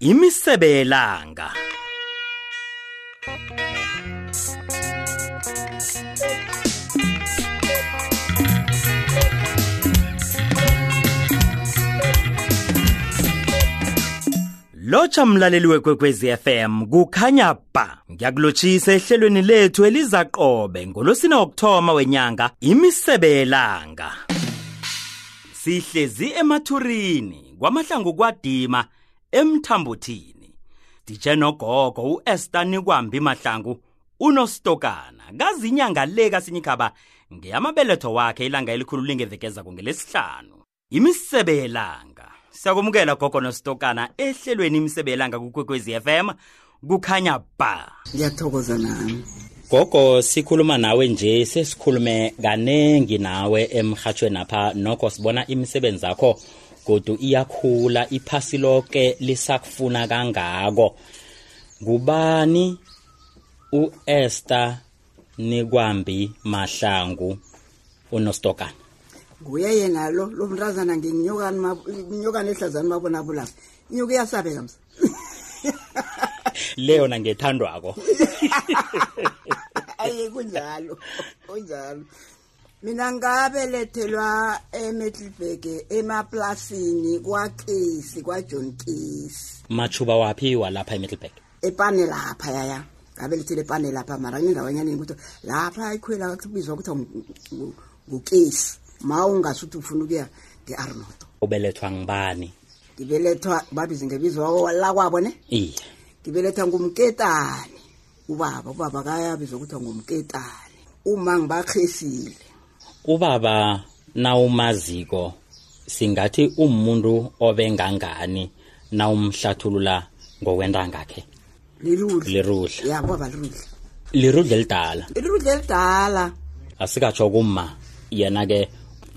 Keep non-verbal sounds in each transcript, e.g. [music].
imisebelanga. Locha mlaleli wekwekwezi FM kukhanya ba ngiyakulotshisa ehlelweni lethu elizaqobe ngolosina okthoma wenyanga imisebelanga. Sihlezi emathurini kwamahlangu kwadima emthambothini. DJ nogogo uEsther Nikwambi mahlangu unostokana kazinyanga leka sinyikaba ngeyamabeletho wakhe ilanga elikhulu lingevekeza kungelesihlanu. Imisebelanga siyakumukela gogo nostokana ehlelweni imisebelanga kukwekwezi FM kukhanya ba. Ngiyathokoza nami. Gogo sikhuluma nawe nje sesikhulume kanengi nawe emhathweni apha. Nokho sibona imisebenzi yakho kodwa iyakhula iphasi lonke lisakufuna kangako. Ngubani? uEsther Nikwambi Mahlangu uNostokana. Nguye yena lo lo mntazana nginyokani inyokani ehlazana mabona bulapha inyuka iyasabeka msa. Leyo na ngethandwako [laughs] ayi kunjalo kunjalo. Mina ngabelethelwa eMiddelburg emaplasini kwaKesi kwaJohn Case machuba waphi walapha eMiddelburg? Epane lapha yaya. Ngabelethele epane lapha mara indawanyaneni ukuthi lapha ikhwela kubizwa ukuthi ngukesi ma ungasuthi ufuna ukuya nge-arnold. Ubelethwa ngibani ngibelethwa babize ngebizwa la kwabo ne? Iye. Ngibelethwa ngumketane ubaba ubaba kayabizwa ukuthi ngumketane uma ngibakhesile ubaba nawumaziko singathi umuntu obengangani nawumhlathulula ngokwenta ngakhe lirudle. Liruhle ya baba lirudle. Lirudle lidala lirudle elidala. Asikatsho kuma yena ke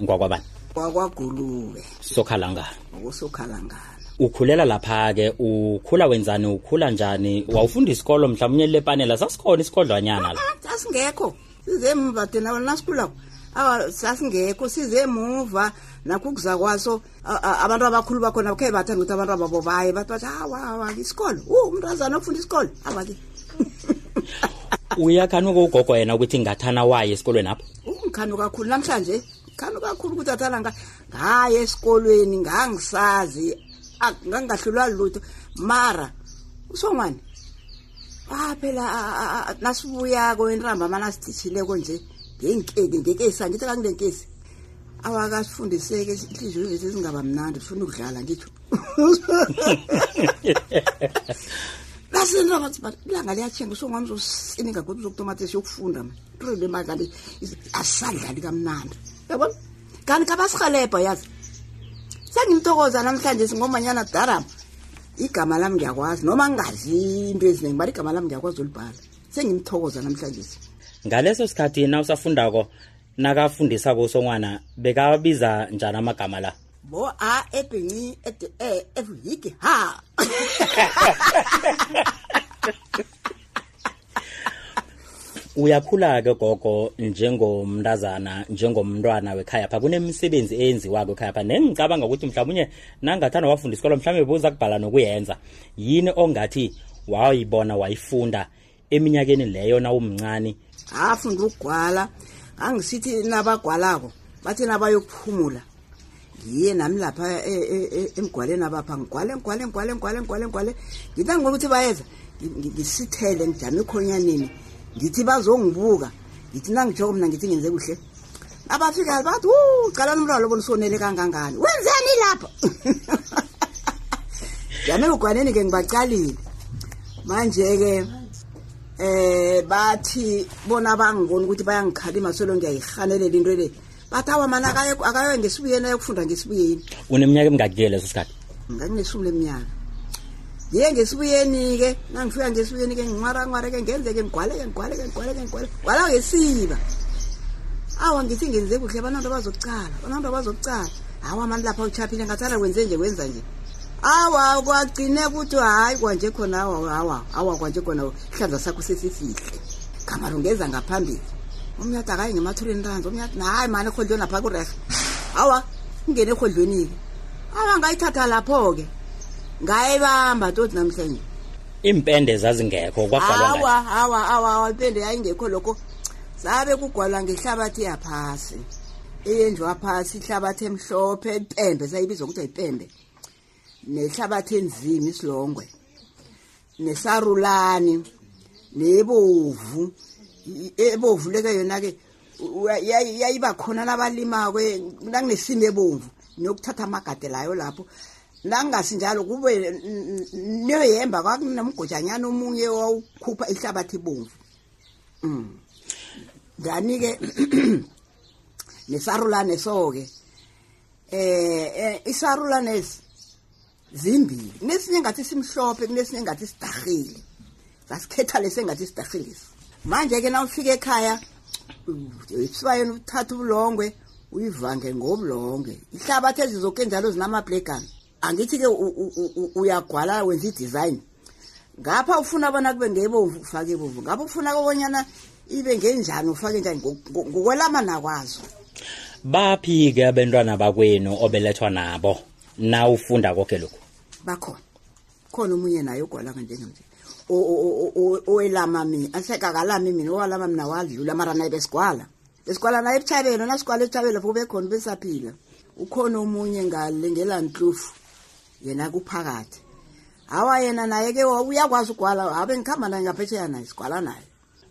ngokwabani? Kwakwagulube. Sokhala ngani ngokusokhalangana ukhulela lapha ke ukhula wenzani ukhula njani? Wawufunda isikolo mhlawumnye lepanela sasikhona isikodlwanyana la? Sasingekho sizemva thina nasikhulako. Sasingekho sizemuva nakho ukuza kwaso abantu abakhulu bakhona khe bathanda ukuthi abantu ababo baye bathi bathi hawa isikolo u umntazana ofunda isikolo awa-ke [laughs] uyakhanuka ugogo yena ukuthi ngathana waye esikolweni apho? Ungikhanu kakhulu. Namhlanje khanu kakhulu ukuthi athana nga- ngaye esikolweni ngangisazi ngangingahlulwa lutho. Mara usongwane waphela nasibuyako enramba manasidishileko nje. Ngenkeki ngekesi angithi kangilenkesi awakasifundiseke inhliziyo zethu zingaba mnandi sifuna ukudlala ngitsho lasenraba [laughs] thi but ilanga liyatshenga usongwane uzosinika kodwa uzokutomata siyokufunda ma. Rele madlali asisadlali kamnandi. Yabona kanti kabasihelebha yazi sengimtokoza namhlanje singomanyana darama igama lami ngiyakwazi. Noma ngingazi into eziningi bari igama lami ngiyakwazi ulibhala sengimthokoza namhlanje ngaleso sikhathi na usafundako nakafundisa kusongwana bekabiza njani amagama la? Bo a ebhinci e evuyike ha. [laughs] Uyakhula-ke gogo njengomntazana njengomntwana wekhaya pha. Kunemisebenzi eyenziwako ekhaya pha. Nengicabanga ukuthi mhlawumunye nangathanda wafunda isikolo mhlawumbe buza kubhala nokuyenza. Yini ongathi wayibona wayifunda eminyakeni leyo nawumncane. Afunda ukugwala angisithi nabagwalako bathi nabayokuphumula. Ngiye nami lapha e- e- e- emgwaleni abapha ngigwale ngigwale ngigwale ngigwale ngigwale ngigwale. Ngithi angibona ukuthi bayeza ngi- ngi- ngisithele ngijame ekhonyaneni. Ngithi bazongibuka ngithi nangijoko mna ngithi ngenze kuhle. Abafikayo bathi wu calani umntwana lobona usonele kangangani. Wenzeni lapha [laughs] jame egwaneni-ke ngibacalile manje-ke eh bathi bona bangibona ukuthi bayangikhalima solo ngiyayihanelela into le. Bathi awa mana akaye ngesibuyeni ayokufunda ngesibuyeni. Uneminyaka emingaki leso sikhathi? Nganginesumi leminyaka. Ngiye ngesibuyeni-ke nangifika ngesibuyeni-ke nginqwaranqware-ke ngenze-ke ngigwaleke ngigwaleke ngigwaleke ngigwale gwala ngesiba. Awa ngithi ngenze kuhle bananto bazokucala bananto bazokucala. Hawa mani lapha uchaphile ngathana wenze nje wenza nje awa kwagcine kuthi hayi kwanje khona awa awa awa kwanje khona ihlanza sakho sesifihle. Gamaro ngeza ngaphambili. Omnye athi akayi ngemathuleni ranzi omnye athi hayi mani ehodlweni lapha kurehe awa ungene ehodlweni-ke awa ngayithatha lapho-ke. Ngayibamba toti namhlanje. Impende zazingekho hawa hawa hawa hawa impende yayingekho lokho. Zabe kugwalwa ngehlabathi yaphasi. Eyenziwa phasi ihlabathi emhlophe impembe sayibizwa ukuthi ayipembe nehlabathi enzima isilongwe nesarulani nebovu. Ebovu leke yona-ke u- yayi- yayiba khona labalimako nakunesimo ebomvu niyokuthatha amagade layo lapho. Nakungasinjalo kube n- n- niyoyemba kwakunomgojanyana omunye wawukhupha ihlabathi ebomvu Mm. ngani-ke [clears throat] nesarulane so-ke eh, isarulane zimbili. Kunesinye ngathi simhlophe kunesinye ngathi sidahile sasikhetha lesi ngathi sidahilisi manje-ke na ufika ekhaya esibayeni uthatha ubulongwe uyivange ngobulongwe. Ihlabathi ezizoke njalo zinamablegani angithi-ke uyagwala wenza i-design. Ngapha ufuna bona kube ngebomvu ufake ebomvu. Ngapha ufuna kobonyana ibe ngenjani ufake njani? Ngo- ngo- ngokwelamana kwazo baphi-ke abentwana bakwenu obelethwa nabo na ufunda koke lokhu? Bakhona. Khona omunye naye ogwalanga o- owelama mina asekakalami mina owalama mina wadlula mara naye besigwala. Besigwala naye ebuthabelo nasigwala ebuthabelo pho kube khona besaphila. Ukhona omunye ngale ngelantlufu yena kuphakathi. Hawa yena naye-ke uyakwazi ugwala habe ngikhamba naye ngaphetsheya naye sigwala naye.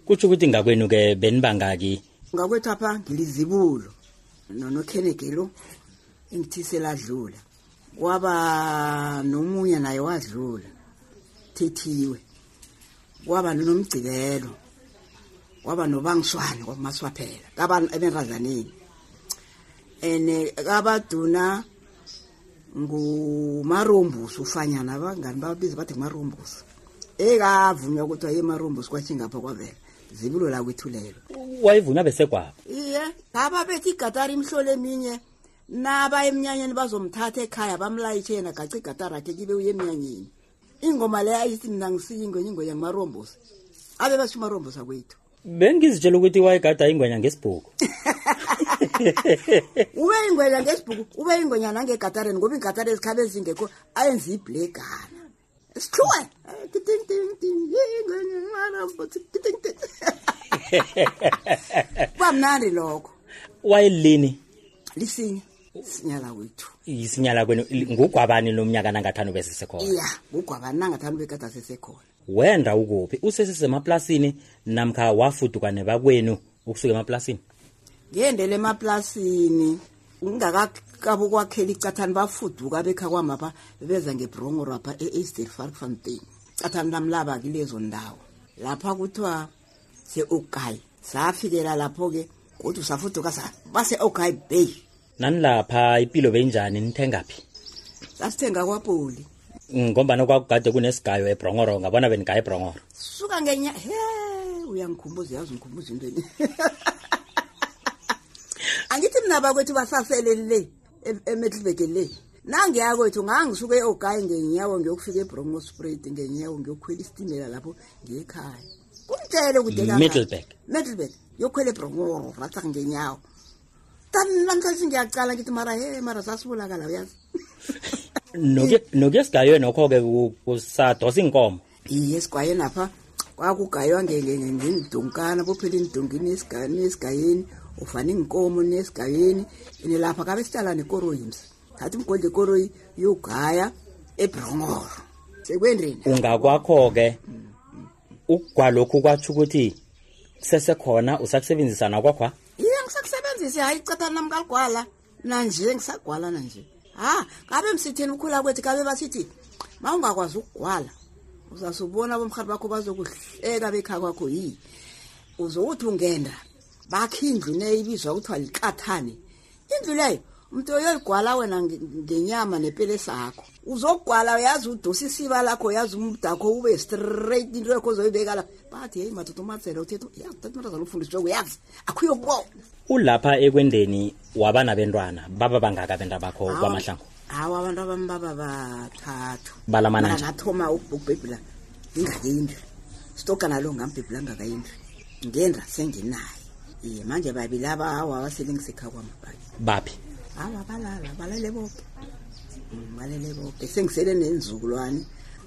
Kutsho ukuthi ngakwenu-ke benibangaki? Ngakwethu apha ngilizibulo nonokhenegelo engithiseladlula kwaba nomunye naye wadlula thethiwe kwaba nonomgcibelo kwaba nobangiswane kwamaswaphela kaba ebenrazaneni ene kabaduna ngumarombusi ufanyana abangani babiza bathi ngumarombusi ekavunywa ukuthi wayemarombusi kwashingapha kwavela zibulo lakwethu lelo wayivunywa besekwabo iye ngaba bethi igatari imhlolo eminye. Naba emnyanyeni bazomthatha ekhaya bamlayitshe yena gaca igatari akhe kibe uye emnyanyeni. Ingoma leyo ayithi mina ngisiye ingwenye ingwenya ngumarombosi abe basho umarombosi akwethu bengizitshela ukuthi wayegada ingwenya ngesibhuku [laughs] ube ingwenya ngesibhuku ube ingwenya nangegatareni ngoba igatari ezikhabe ezingekho ayenza ibhlegana. Sihluwe kuba mnandi lokho. Wayelini? Lisinye sinyala wethu isinyala kwenu ngugwabani lomnyaka nangathani besisekhona iya ngugwabani nangathanda ubekade asesekhona wenda ukuphi? Usesesemaplasini namkha wafuduka nebakwenu ukusuka emaplasini? Ngendele emaplasini ngingakakabi ukwakhela icathani bafuduka bekha kwamapha beza ngebrongoro apha e-eastern farkfontein cathani lamlaba kilezo ndawo. Lapha kuthiwa se-okai safikela lapho-ke kodwa safuduka sa- base-okai bay. Nanilapha ipilo beyinjani? Nithengaphi sasithenga kwapoli. Ngombana kwakugade kunesigayo ebrongoro ngabona benigaya ebrongoro suka ngenya he uyangikhumbuza yazi ngikhumbuza into eni? [laughs] Angithi mina bakwethu basasele le e- emetlibek le. Nangiya kwethu ngangisuke e-ogayi ngenyawo ngiyokufika ebrongo sprit ngenyawo ngiyokhwela isitimela lapho ngiyekhaya kumtshele kude Middelburg. middleburg yokhwela ebrongoro rasa ngenyawo namhlanje ngiyacala ngithi mara he mara sasibulakala uyazi. [laughs] Nokuye- nokuyesigayo nokho-ke ku- kusadosa inkomo iye esigwayeni apha kwakugaywa ngengidonkana bophela enidonkini esigayeni ufana inkomo nesigayeni. Ene lapha kabe sihlala nekoroyi msi. Thatha umgodla ekoroyi yogaya ebrongoro. Sekwendeni? Ungakwakho-ke ukugwalokhu kwatsho ukuthi sesekhona usakusebenzisa nakwakho ngisakusebenzisi hayi icathani nami kaligwala nanje ngisagwala nanje ha ngabe msithini ukhula kwethu? Kabe basithi ma ungakwazi ukugwala uzasubona bomhari bakho bazokuhleka bekha kwakho. Yi uzokuthi ungenda. Bakhe indlu neyibizwa kuthiwa likathane indlu leyo umntu oyoligwala wena nge- ngenyama nepele sakho uzokugwala uyazi udosa isiba lakho yazi umdakho ube straight into yakho ozoyibeka la bathi heyi madoda umatsela uthetha yazi tathi mntazana ufundiswe uyazi. Akuyokubona ulapha ekwendeni waba nabentwana baba bangaka benta bakho kwamahlango hawa abantu abami baba bathathu. Balamananje. Mara ngathoma ukubhebhula ngingakendlu stoka nalo ngambhebhula ngakayendlu ngenda sengenaye iye manje babili aba hawa abasele kwamabhaki baphi hawa balala balale boke. Ngimalele boke. Sengisele nenzukulwane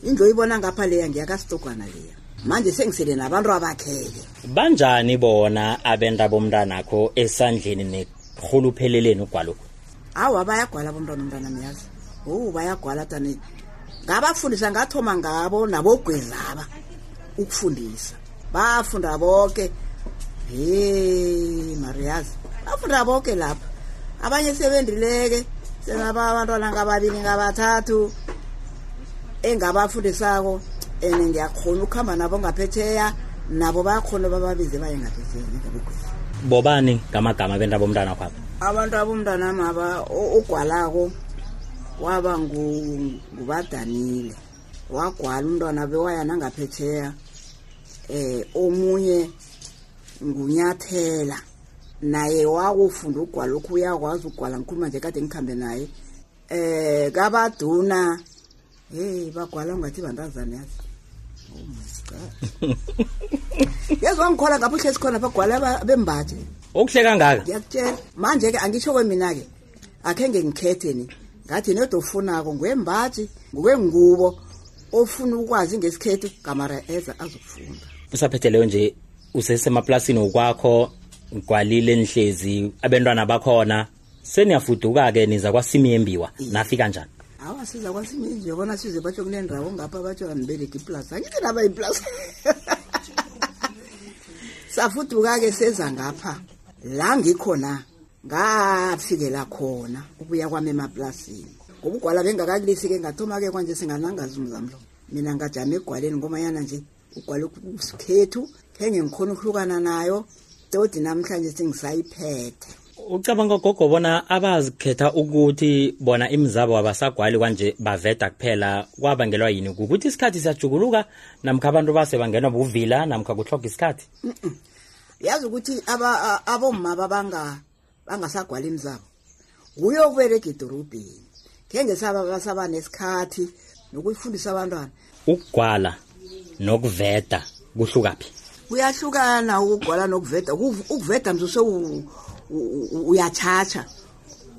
indlu oyibona ngapha leya ngiyakastokwana leya manje sengisele nabantu abakheke banjani bona abenta bomntanakho esandleni nekurhulupheleleni ugwalokhu awa bayagwala abantwana umntwana miyazi o bayagwala tani. Ngabafundisa ngathoma ngabo nabogwezaba ukufundisa. Bafunda boke. He mariyazi bafunda boke lapha. Abanye sebendileke senaba abantwana ngababili ngabathathu engabafundisako. And ngiyakhona ukuhamba nabo ngaphetheya nabo bayakhona bababize baye ngaphetheya ngabogweza bobani ngamagama benta bomntanakho apha abantu abomntanami aba o- ogwalako waba ngu- ngubadanile. Wagwala umntwana bewaya nangaphetsheya eh omunye ngunyathela. Naye wakufunda ugwala lokhu uyakwazi ugwala ngikhuluma nje kade ngikhambe naye. Eh kabaduna hey bagwala ngathi bantazana yazi. [laughs] yazi wangikhola ngapha uhlezi khona bagwala ba- bembathi okuhle kangaka? Ngiyakutshela. Manje-ke angisho kwemina-ke akhenge ngikhethe ni. Ngathi nedwa ofunako ngwembathi ngokwengubo ofuna ukwazi ngesikhethu gamara eza azokufunda. Usaphetheleyo nje usesemaplasini ukwakho gwalile nihlezi abentwana bakhona. Seniyafuduka-ke niza kwasimiyembiwa. Nafika njani? Awa siza kwasiminje yabona size batsho kunendawo ngapha batsho anibereki iplus angithi naba iplus [laughs] safuduka-ke seza ngapha. La ngikhona ngafikela khona ukuya kwami emaplasini. Ngoba ugwala bengakakulisi-ke ngathoma-ke kwanje singanangazi umzamlo mina ngajama egwaleni ngomayana nje ugwala sikhethu khenge ngikhona ukuhlukana nayo. Todi namhlanje sengisayiphethe ucabanga gogo bona abazikhetha ukuthi bona imizabo abasagwali kwanje baveda kuphela kwabangelwa yini? Kukuthi isikhathi siyajuguluka namkha abantu base bangenwa buvila namkha kuhloga isikhathi? Yazi ukuthi aba- a- abomma babanga bangasagwala imizabo. Nguye okubereka edorobheni. Khenge saba basaba nesikhathi nokuyifundisa abantwana. Ukugwala nokuveda kuhlukaphi kuyahlukana ukugwala nokuveda Ukuv- ukuveda mntu se uyatshatsha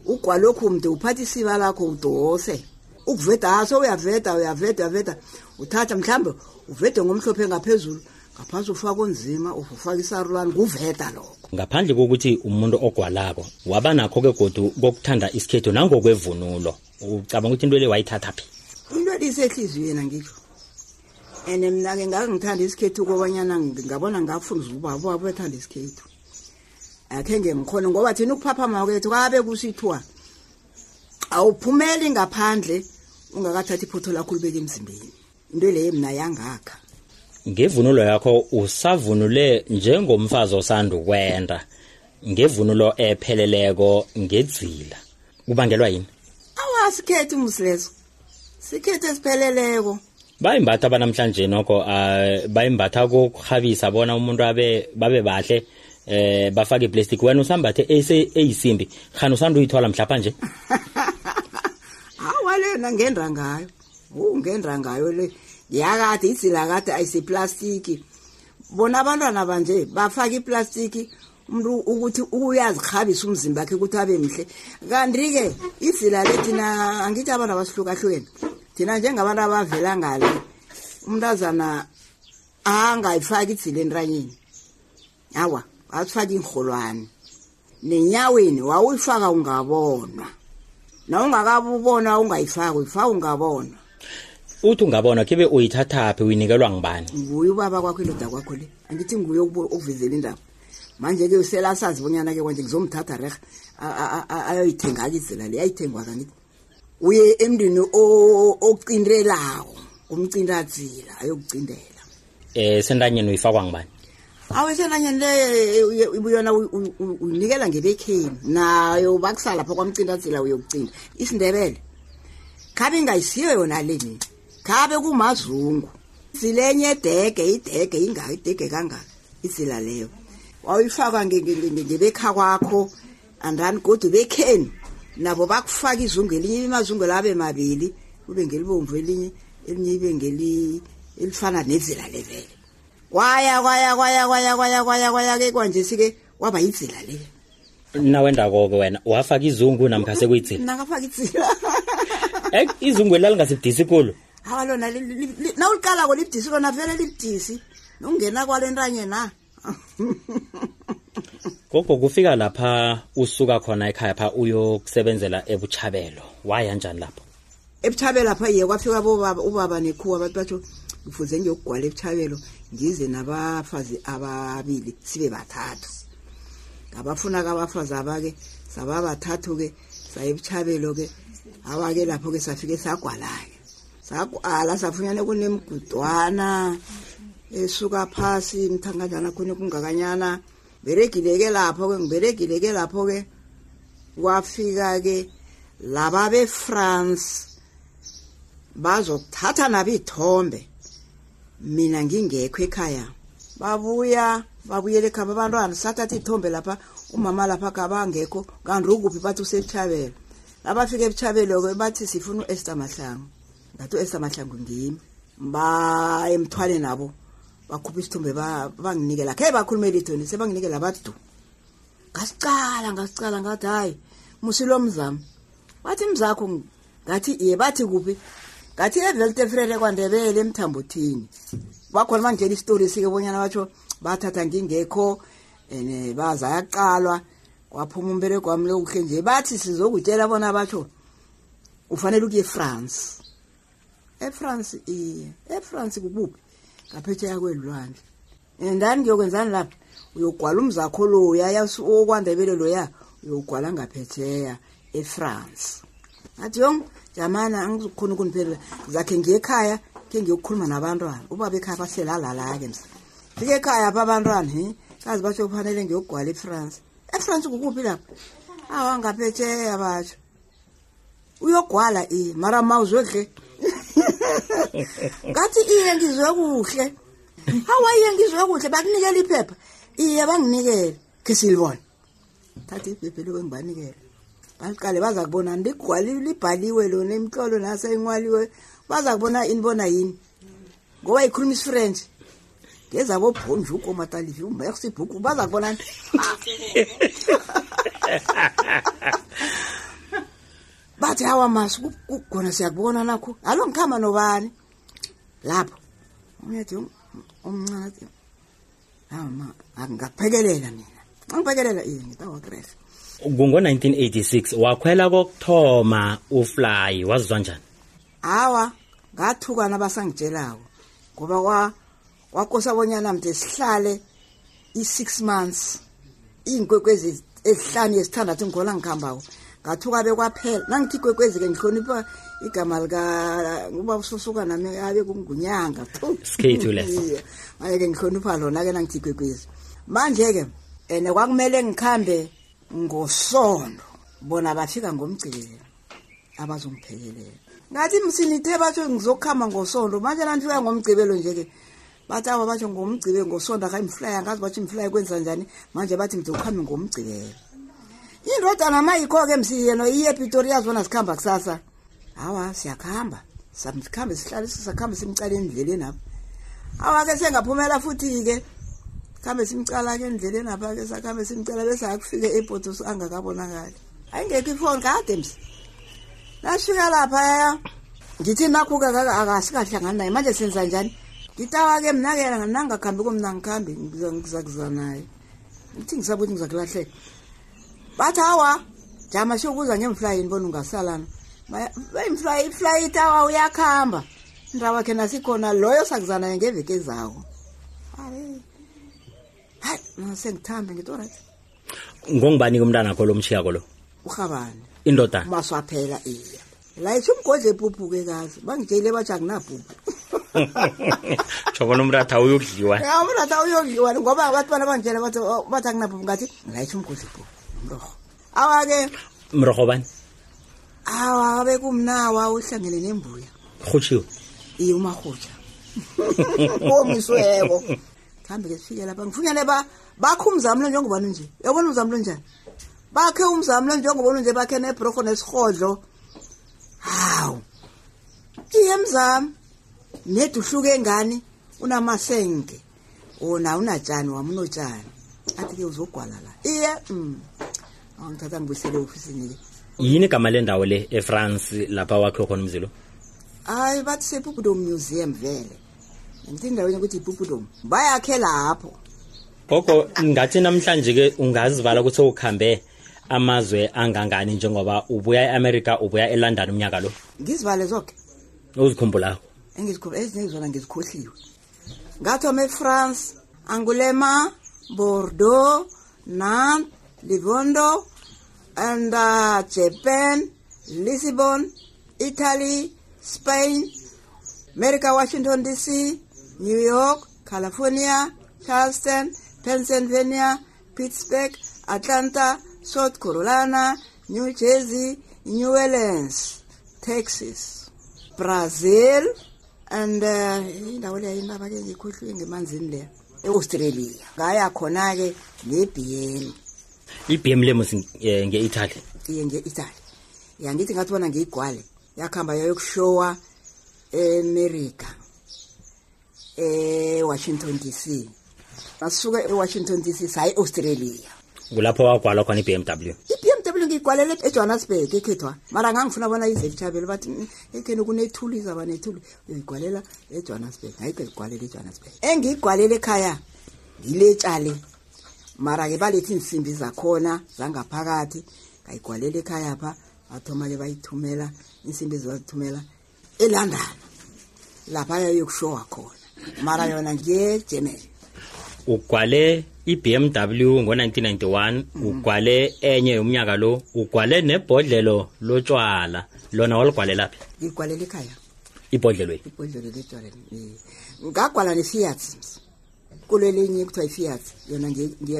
ugwalokhu mntu uphatha isiba lakho udose. Ukuveda aso uyaveda uyaveda uyaveda. Uthatha mhlawumbe uvede ngomhlophe ngaphezulu ngaphasi ufake onzima ufake isarulwane kuveda lokho. Ngaphandle kokuthi umuntu ogwalako waba nakho-ke godu kokuthanda isikhethu nangokwevunulo. Ucabanga ukuthi into le wayithatha phi? Into elisehliziyweni angitsho and mna-ke ngake ngithanda isikhethu kobanyana ngabona ngafundisa ubaba ubaba bethanda isikhethu akhe ngikhona ngoba thina ukuphaphama kwethu kabe kusithiwa awuphumeli ngaphandle ungakathathi iphotho lakho ulibeke emzimbeni. Into leyo mna yangakha. Ngevunulo yakho usavunule njengomfazi osanda ukwenda ngevunulo epheleleko ngedzila. Kubangelwa yini? Awasikhethe umusileso sikhethe esipheleleko. Bayimbatha banamhlanje nokho uh, bayimbatha kokurhabisa bona umuntu abe babe bahle. Eh bafake iplastic wena usambathe eyisimbi. Khani usanda uyithwala mhlapha nje hawa [laughs] lena ngenda ngayo. Hu ngenda ngayo le. Yakade idzila kade ayisiplastiki bona abantwana banje bafaka iplastiki umuntu ukuthi uyazirhabisa umzimba wakhe ukuthi abe mhle. Kanti-ke idzila le thina angithi abantu abasihlukahlukene thina njengabantu abavela ngale umntazana angayifaki idzila entanyeni. Awa. Asifake iinrholwane nenyaweni wawuyifaka ungabonwa. Na ungakabubona ungayifaki uyifaka ungabonwa. Uthi ungabona khibe uyithathaphi uyinikelwa ngibani nguye ubaba kwakho indoda kwakho le. Angithi nguye ukuvezela indaba. Manje-ke usela asazi bonyana-ke kwanje ngizomthatha reha ayoyithenga-ke idzela le ayithengwa kangithi uye emntwini o- ocindelako umcindadzila ayokucindela. Eh sentanyeni uyifakwa ngibani awesenanyeni le yona uyinikela ngebekheni nayo bakusala lapha kwamcindadzila uyokucinda isindebele khabe ingayisiyo yona le mina khabe kumazungu. Zilenye dege idege ingaka idege kangaka izila leyo. Wawuyifaka nge- nge- nge- ngebekha kwakho andani kodwa bekheni nabo bakufaka izungu elinye imazungu labe mabili kube ngelibomvu elinye elinye ibe elifana nezila levele kwaya kwaya kwaya kwaya kwaya kwaya kwaya ke kwanje sike waba yizila le nawendako-ke wena wafaka izungu namkha sekuyitsila nangafaka itsila Eh izungwe lalingasidisi kulo. hawa lona li- li- li- nawuliqalako libudisi lona vele libudisi nokungena kwalo entanye na [laughs] Gogo kufika lapha usuka khona ekhaya pha uyokusebenzela ebuchabelo. Waya njani lapho? ebuthabelo lapha iye kwafika bobaba ubaba nekhuwa bathi batsho kufuze ngiyokugwala ebuthabelo ngize nabafazi ababili sibe bathathu. Ngabafuna kabafazi aba-ke saba bathathu-ke saye ebuthabelo-ke awa-ke lapho-ke safike sagwala-ke. Sagwala safunyane kunemgudwana esuka phasi mthanganjana khona kungakanyana. Beregile-ke lapho-ke ngiberegile-ke lapho-ke. Kwafika-ke laba befrance bazokuthatha nabo iy'thombe mina ngingekho ekhaya. Babuya babuyela ekhaya abantwana sathatha iy'thombe lapha umama lapha kabangekho kanti ukuphi bathi usebuthabelo labafika ebuthabelo-ke bathi sifuna u-ester mahlangu. Ngathi u-ester mahlangu ngimi. Ba emthwale nabo bakhupha isithombe ba- banginikela. Khe bakhulume lithoni sebanginikela bathi du. Ngasicala ngasicala ngathi hayi musilo mzamo. Bathi mzakho ngathi iye bathi kuphi? Ngathi eveltefrere kwandebele emthambothini bakhona bangitshela isitori sike bonyana batsho bathatha ngingekho and baza yaqalwa kwaphuma umbereko wami lokuhle nje. Bathi sizokutshela bona batsho ufanele ukuye efrance. Efrance iye efrance kubuphi? Ngaphetsheya kwelulwandle endani kuyokwenzani lapha uyogwala umzakho loya okwandebele loya uyogwala ngaphetsheya efrance athi yong jamana angizukhona ukuniphelela. Zakhe ngiye ekhaya ke ngiyokukhuluma nabantwana. Ubaba ekhaya baselalala-ke msa fike ekhaya pha abantwana he kazi batsho kufanele ngiyokugwala efrance. Efrance kukuphi lapha awa ngaphetsheya batsho uyogwala iye mara mawuzwe kuhle. [laughs] Ngathi iye ngizwe kuhle. Hawa iye ngizwe kuhle. Bakunikela iphepha. Iye banginikele. Khe silibone. Thatha iphepha eloke ngibanikele baliqale baza kubona libhaliwe lona imitlolo naseyinwaliwe baza kubona ini bona yini. Ngoba ikhuluma isifrench ngezabo bonjuko matalivi umercy book baza kubonani [laughs] bathi hawa masi kugona siyakubona nakho. Alo ngikhamba nobani? Lapho. Uyathi omncane athi hawa ma angingakuphekelela mina. Angiphekelela iye ngitawagrefe Kungo1986 wakhwela kokthoma ufly wazizwa njani? hawa ngathukana basangitshelako ngoba kwa kwakosa bonyana mde sihlale i-six months iy'nkwekwezi ezihlanu esithandathu ngikhona ngikhambako ngathuka bekwaphela nangithi ikwekwezi-ke ngihlonipha igama lika uba ususuka nami abe kungunyanga leso. [laughs] manje-ke ngihlonipha lona-ke nangithi ikwekwezi manje-ke and kwakumele ngikhambe ngosondo bona bafika ngomgcibelo abazongiphekelela ngathi msinithe batsho ngizokuhamba ngosondo manje nandifika ngomgcibelo nje-ke bathi awa batsho ngomgcibelo ngosondo akayimflaya ngazi batsho imflaya kwenza njani? Manje bathi ngizokuhambe ngomgcibelo. Indodana mayikho-ke msiyeno iye epitori yazibona sikhamba kusasa. Hawa siyakuhamba sikhambe sihlale sisakhambe simcala endleleni apha. Awa-ke sengaphumela futhi-ke khambe simcala-ke endleleni apha-ke sakhambe simcala bese akufike epotos angakabonakali. Ayingekho ifoni kade msi. Nasifika laphaya ngithi nakho-ke akasikahlangani naye. Manje senza njani? Ngitawa-ke mna-ke nangakhambi komna ngikhambi ngizakuza naye. Ngithi ngisabuthi ngizakulahleka bathi awa jama siyokuza ngemflayini bona ungasalana. Imflayi iflayithi awa uyakuhamba indawo khe nasikhona loyo sakuzana naye ngeveki ezako hayi hayi mina sengithambe ngithi olright ngongubani-ke umntana akho lo mshiyako lo? Urhabane indodana maswaphela iya la ithi umgodla epuphu-ke kazi bangitshele bathi akunabhubhu. [laughs] Jokona umratha uyokudliwa. Ya umratha uyokudliwa ngoba abantu bana bangitshele oh, bathi akunabhubhu ngathi ngayithi umgodla epuphu mroho awa-ke. Mroho bani? Awa abe kumnawa uhlangene nembuya. Rhutshiwe iye umarhutsha komisweko [laughs] khambe ke sifike lapha. Ngifunyane ba bakhe umzamo lo njengobani nje? Uyabona umzamo lo njani? Bakhe umzamo lo njengobona nje? Bakhe nebroko nesihodlo hawu. Iye mzamo. Nedi uhluke ngani? Unamasenke ona unatshani wami unotshani athi-ke uzogwala la. Iye mm. awangithatha ngibuyisele ofisini-ke yini igama lendawo le efrance lapha wakhiwe khona umzilo hayi bathi sepupudom museum vele ngithi indaweni ukuthi ipupudom bayakhe lapho. Gogo ngathi namhlanje ke ungazivala ukuthi ukhambe amazwe angangani njengoba ubuya e-america ubuya elondon umnyaka lo? Ngizivale zonke uzikhumbulako engizikhumbula ezinye zona ngizikhohliwe ngathoma efrance angulema bordeaux nantes livondo and uh, japan lisbon italy spain america washington dc new york california charleston pennsylvania pittsburgh atlanta south carolina new jersey new orleans texas brazil and uh, indawo leyo indaba ke ngikhohliwe ngemanzini leyo e-australia. Ngaya khona-ke nebm ibm lemos eh, nge-italy. Iye nge-italy. Ya ngithi ngathi bona ngiyigwale yakuhamba yayokushowa emerika e-washington d c. Masisuka e-washington d c sayi e-australia kulapho wagwalwa khona i-bmw i-bmw ngiyigwalele ejohannesburg ekhethwa. Mara ngangifuna bona izelitshabelo bathi "Mm, ekheni kunethuli izaba nethuli uyigwalela ejohannesburg ngayikho igwalela ejohannesburg. Engiyigwalele ekhaya yiletshale mara-ke balethi insimbi zakhona zangaphakathi ngayigwalela ekhaya pha. Bathoma-ke bayithumela insimbi zibazithumela elondon. Lapha yayokushowa khona. Mara yona ngiyegermany ugwale i-bmw ngo-1991 ugwale enye yomnyaka lo ugwale nebhodlelo lotshwala lona waligwalelaphi ngigwalela ekhaya ibhodlelweni ibhodlelo letshwaleni ngagwala ne-fiat kulelinye kuthiwa i-fiat yona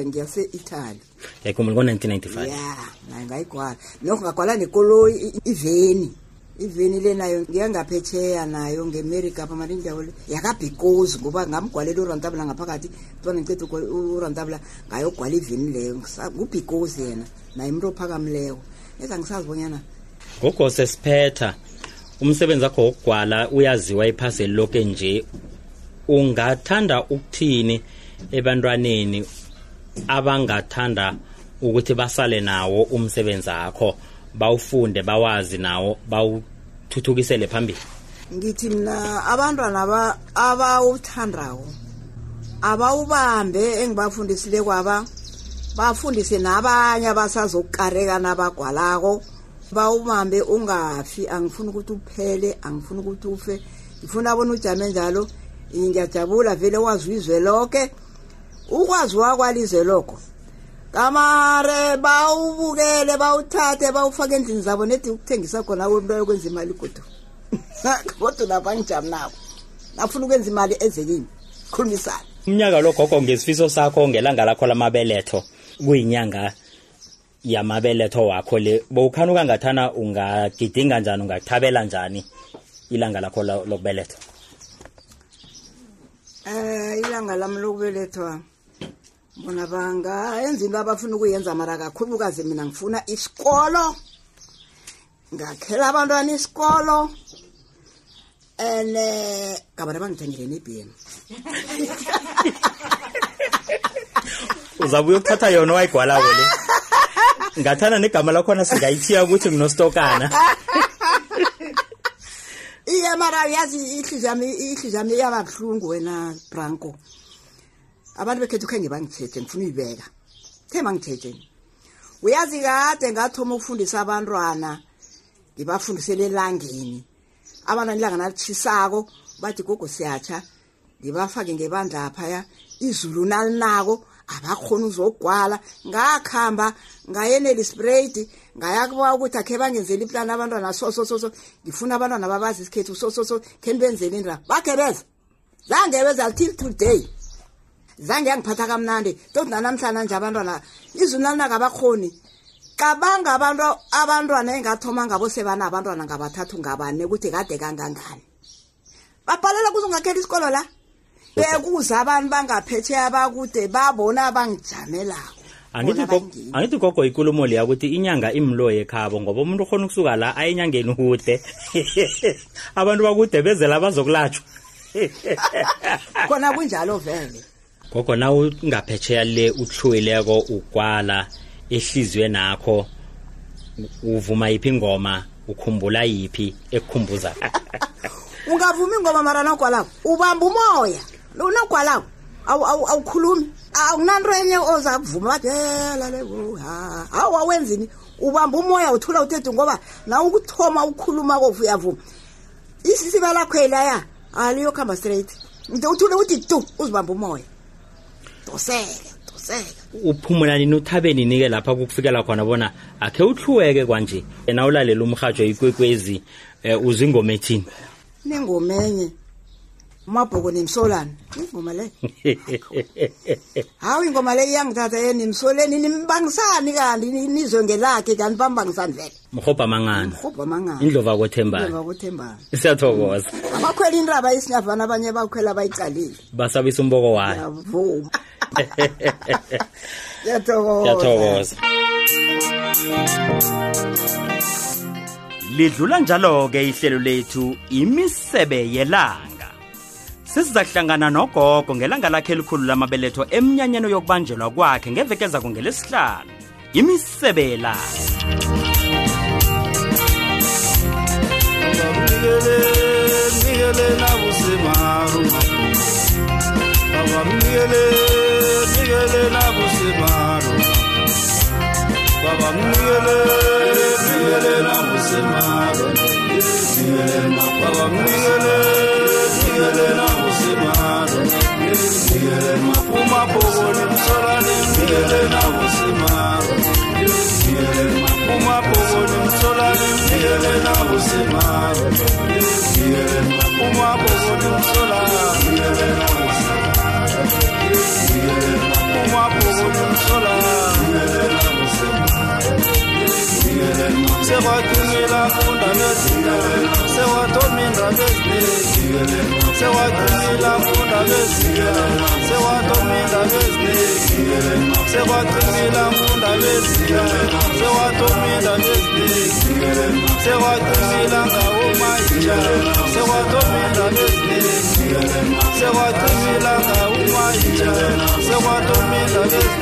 ngiyase-italy ngiyakhumbula ngo-1995 ya nayo ngayigwala nokho ngagwala nekoloyi iveni iveni le nayo ngiyangaphetsheya nayo ngemerika apha mari indawo le yakabhikozi ngoba ngamgwalela urantabula ngaphakathi tona ngiceda urantabula ngayogwala iveni leyo. Ngubhikozi yena naye umuntu ophakamileyo eza ngisazi bonyana ngogose siphetha umsebenzi wakho wokugwala uyaziwa iphaseli lonke nje. Ungathanda ukuthini ebantwaneni abangathanda ukuthi basale nawo umsebenzi wakho? Bawufunde bawazi nawo bawuthuthukisele phambili. Ngithi mna abantwana aba- abawuthandako abawubambe engibafundisile kwaba bafundise nabanye abasazokukareka nabagwalako. Bawubambe ungafi angifuni ukuthi uphele angifuni ukuthi ufe. Ngifuna abona ujame njalo. Ngiyajabula vele wazi izwe lonke ukwazi wakwalizwe lokho. Kamare bawubukele bawuthathe bawufake endlini zabo nedi ukuthengisa khona umntu ayokwenza imali kudo kodwa [laughs] lapha ngijami nabo. Nafuna ukwenza imali ezekini khulumisana umnyaka lo gogo ngesifiso sakho ngelanga lakho lamabeletho kuyinyanga yamabeletho wakho le bowukhanuka ngathana ungagidinga njani ungathabela njani ilanga lakho lo- lokubelethwa um ilanga lami lokubelethwa bona bangayenza into abafuna ukuyenza mara kakhulukazi mina ngifuna isikolo. Ngakhela abantwana isikolo. And um ngabana bangithengele ne-bm [laughs] uzabe uyokuthatha yona wayigwalako le? Ngathana negama lakhona singayithiya ukuthi nginostokana [laughs] iye mara yazi ihliziyo yami ihliziyo yami iyaba buhlungu wena branco abantu bekhethu khe ngibangithethe ngifuna uyibeka. Khe bangithethe uyazi kade ngathoma ukufundisa abantwana ngibafundisele elangeni. Abantwana ilanga nalitshisako bathi gogo siyatsha. Ngibafake ngebandla phaya izulu nalinako abakhona uzogwala. Ngakhamba ngayenelisprayed ngayakuba ukuthi akhe bangenzeli iplani abantwana so so so so. Ngifuna abantwana babazi isikhethu so so so. Khe nibenzeli indaba. Bakhe beza zange beza till today zange yangiphatha kamnandi. Tot nanamhlanje nje abantwana izulu nalinako abakhoni cabanga abantu abantwana engathoma ngabo sebana abantwana ngabathathu ngabane ukuthi kade kangangani. Babhalela kuze ungakhela isikolo la? Bekuze abantu bangaphetsheya bakude babona bangijamelako. Angithi gogo ikulumo leya ukuthi inyanga imlo yekhabo ngoba umuntu ukhona ukusuka la aye enyangeni kude [laughs] abantu bakude bezela bazokulatshwa. [laughs] Khona kunjalo vele gogo na ungaphetsheya le uhlwileko ugwala ehliziyweni nakho uvuma yiphi ingoma ukhumbula yiphi ekukhumbuza [laughs] ungavumi ingoma mara nogwalako ubamba umoya. Nogwalako awu- awu- awukhulumi. Awunanto enye oza kuvuma bathi elale hawu awenzini ubamba umoya uthula uthethe ngoba na ukuthoma ukhuluma kofu uyavuma. Isisiba lakho elaya aliyokuhamba straight. Nto uthule uthi tu uzibamba umoya doseke doseke uphumula nini uthabeni nike lapha kukufikela khona bona akhe uhluweke kwanje? Yena ulalela umrhatsho ikwekwezi um uzingoma ethini? Nengoma enye umabhoko nemsolane ingoma leyo [laughs] hawu ingoma le iyangithatha ye nimsoleni nimbangisani kanti ni- nizwe ngelakhe kanti bambangisani vele. Mrhobha mangana mrhobha mangani. Indlova kothembana kothembana siyathokoza abakhwela indaba isinyavana abanye bakhwela bayicalile. Basabisa umboko wayo. Yavuma. Yathokoza lidlula njalo-ke ihlelo lethu imisebe yelanga. Sesizahlangana nogogo ngelanga lakhe elikhulu lamabeletho emnyanyeni yokubanjelwa kwakhe ngeveke zako ngelesihlanu imisebe yelanga. Nabusemaro Baba mnikele na busimaro baba mnikele mnikele na na na na na Moi pour vous sola C'est vrai que la besigele sewatomina besigele sewaqinila mfunda besigele sewatomina besigele sewaqinila mfunda besigele sewatomina